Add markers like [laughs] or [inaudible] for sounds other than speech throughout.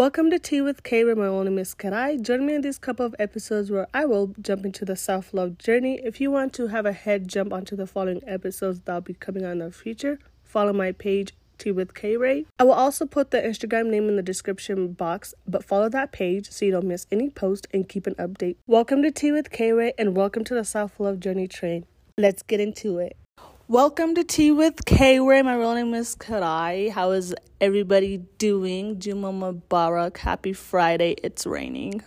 Welcome to Tea with K, where my only Miss Karai. Join me in these couple of episodes where I will jump into the self love journey. If you want to have a head jump onto the following episodes that'll be coming on in the future, follow my page Tea with Kray. I will also put the Instagram name in the description box, but follow that page so you don't miss any post and keep an update. Welcome to Tea with Kray and welcome to the self love journey train. Let's get into it. Welcome to Tea with Kray. My real name is Karai. How is everybody doing? Juma Mubarak. Happy Friday. It's raining.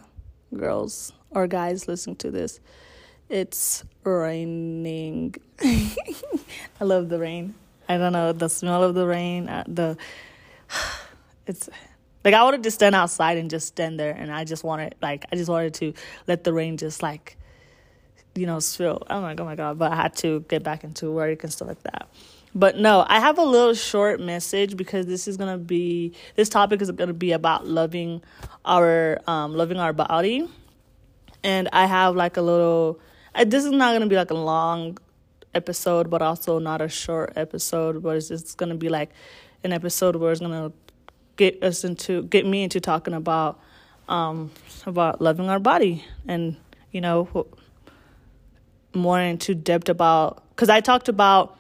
Girls or guys listening to this. It's raining. [laughs] I love the rain. I don't know the smell of the rain. Uh, the [sighs] it's like I wanted to stand outside and just stand there, and I just wanted like I just wanted to let the rain just like you know spill. I'm like oh my god, but I had to get back into work and stuff like that. But no, I have a little short message because this is gonna be this topic is gonna be about loving our um loving our body, and I have like a little. I, this is not gonna be like a long episode, but also not a short episode. But it's just gonna be like an episode where it's gonna get us into get me into talking about um about loving our body and you know more into depth about because I talked about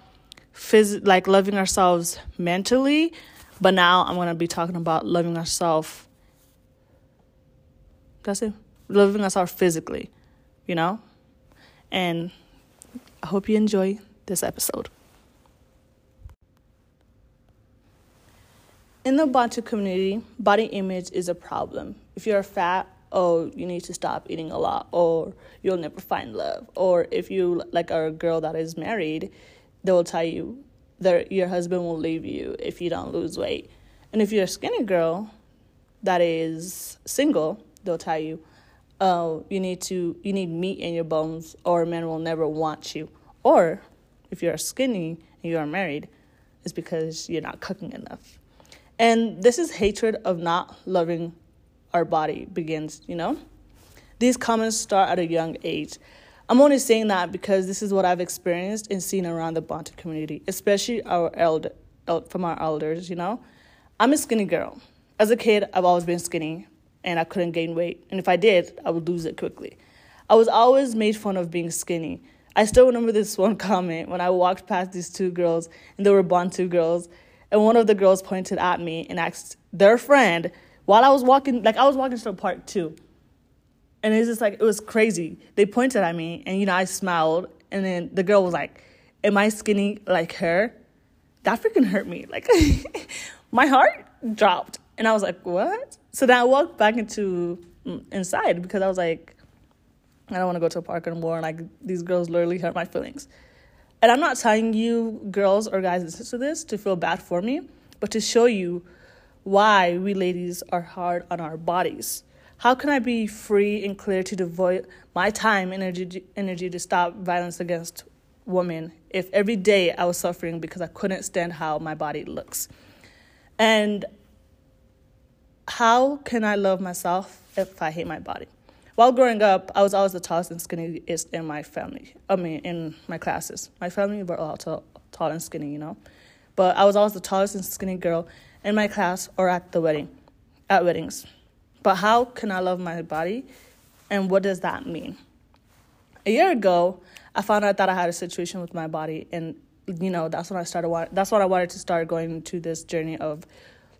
phys like loving ourselves mentally, but now I'm gonna be talking about loving ourselves. That's it. Loving ourselves physically, you know, and I hope you enjoy this episode. In the Bantu community, body image is a problem. If you're fat, oh, you need to stop eating a lot, or you'll never find love. Or if you like are a girl that is married, they will tell you that your husband will leave you if you don't lose weight. And if you're a skinny girl that is single, they'll tell you, oh, you need to you need meat in your bones, or men will never want you. Or if you're skinny and you are married, it's because you're not cooking enough. And this is hatred of not loving our body begins, you know? These comments start at a young age. I'm only saying that because this is what I've experienced and seen around the Bantu community, especially our elder, from our elders, you know? I'm a skinny girl. As a kid, I've always been skinny and I couldn't gain weight. And if I did, I would lose it quickly. I was always made fun of being skinny. I still remember this [laughs] one comment when I walked past these two girls and they were Bantu girls. And one of the girls pointed at me and asked their friend while I was walking, like I was walking to the park too. And it's just like, it was crazy. They pointed at me and, you know, I smiled. And then the girl was like, Am I skinny like her? That freaking hurt me. Like, [laughs] my heart dropped. And I was like, What? So then I walked back into mm, inside because I was like, I don't want to go to a park anymore. And like, these girls literally hurt my feelings. And I'm not telling you, girls or guys, to this to feel bad for me, but to show you why we ladies are hard on our bodies. How can I be free and clear to devote my time energy, energy to stop violence against women if every day I was suffering because I couldn't stand how my body looks? And how can I love myself if I hate my body? While growing up, I was always the tallest and skinniest in my family. I mean, in my classes. My family were all tall, tall and skinny, you know. But I was always the tallest and skinny girl in my class or at the wedding, at weddings. But how can I love my body and what does that mean? A year ago, I found out that I had a situation with my body and you know, that's when I started that's when I wanted to start going into this journey of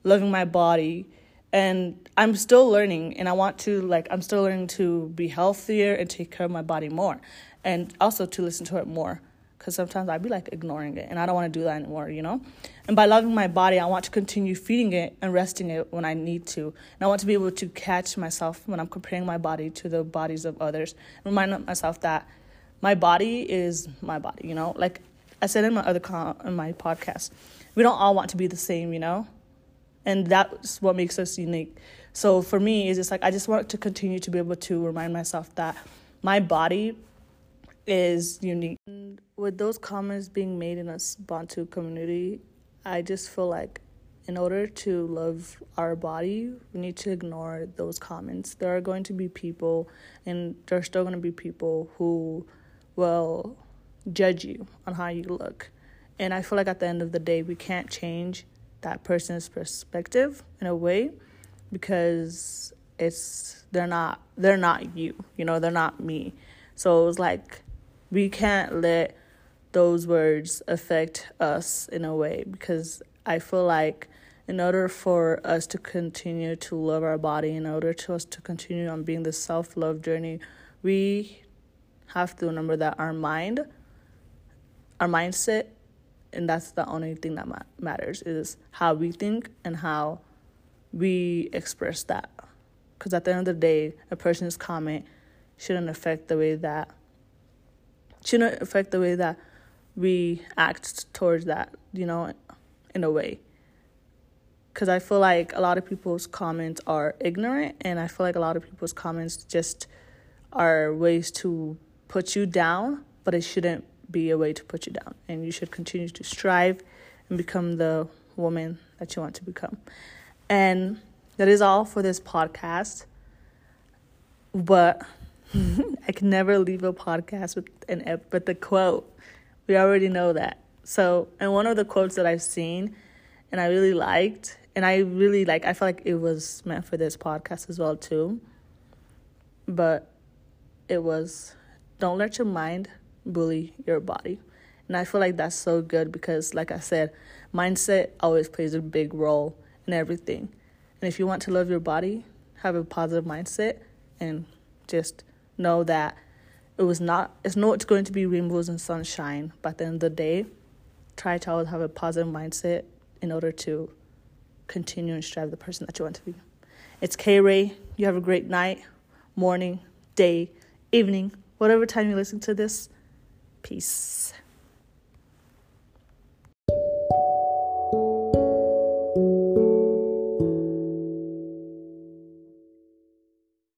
loving my body and I'm still learning and I want to like I'm still learning to be healthier and take care of my body more and also to listen to it more because sometimes I'd be like ignoring it and I don't want to do that anymore, you know? And by loving my body, I want to continue feeding it and resting it when I need to. And I want to be able to catch myself when I'm comparing my body to the bodies of others. Remind myself that my body is my body, you know? Like I said in my other con- in my podcast, we don't all want to be the same, you know? And that's what makes us unique. So for me, it's just like I just want to continue to be able to remind myself that my body is unique. With those comments being made in a Bantu community, I just feel like in order to love our body, we need to ignore those comments. There are going to be people, and there are still going to be people who will judge you on how you look. And I feel like at the end of the day, we can't change that person's perspective in a way because it's they're not they're not you you know they're not me so it was like we can't let those words affect us in a way because i feel like in order for us to continue to love our body in order to us to continue on being the self-love journey we have to remember that our mind our mindset and that's the only thing that ma- matters is how we think and how we express that. Because at the end of the day a person's comment shouldn't affect the way that shouldn't affect the way that we act towards that you know in a way because i feel like a lot of people's comments are ignorant and i feel like a lot of people's comments just are ways to put you down but it shouldn't be a way to put you down and you should continue to strive and become the woman that you want to become and that is all for this podcast. But [laughs] I can never leave a podcast with an with the quote. We already know that. So, and one of the quotes that I've seen and I really liked, and I really like, I feel like it was meant for this podcast as well too. But it was, don't let your mind bully your body. And I feel like that's so good because, like I said, mindset always plays a big role in everything. And if you want to love your body, have a positive mindset and just know that it was not it's not going to be rainbows and sunshine, but at the end of the day, try to always have a positive mindset in order to continue and strive the person that you want to be. It's Kray. You have a great night, morning, day, evening, whatever time you listen to this. Peace.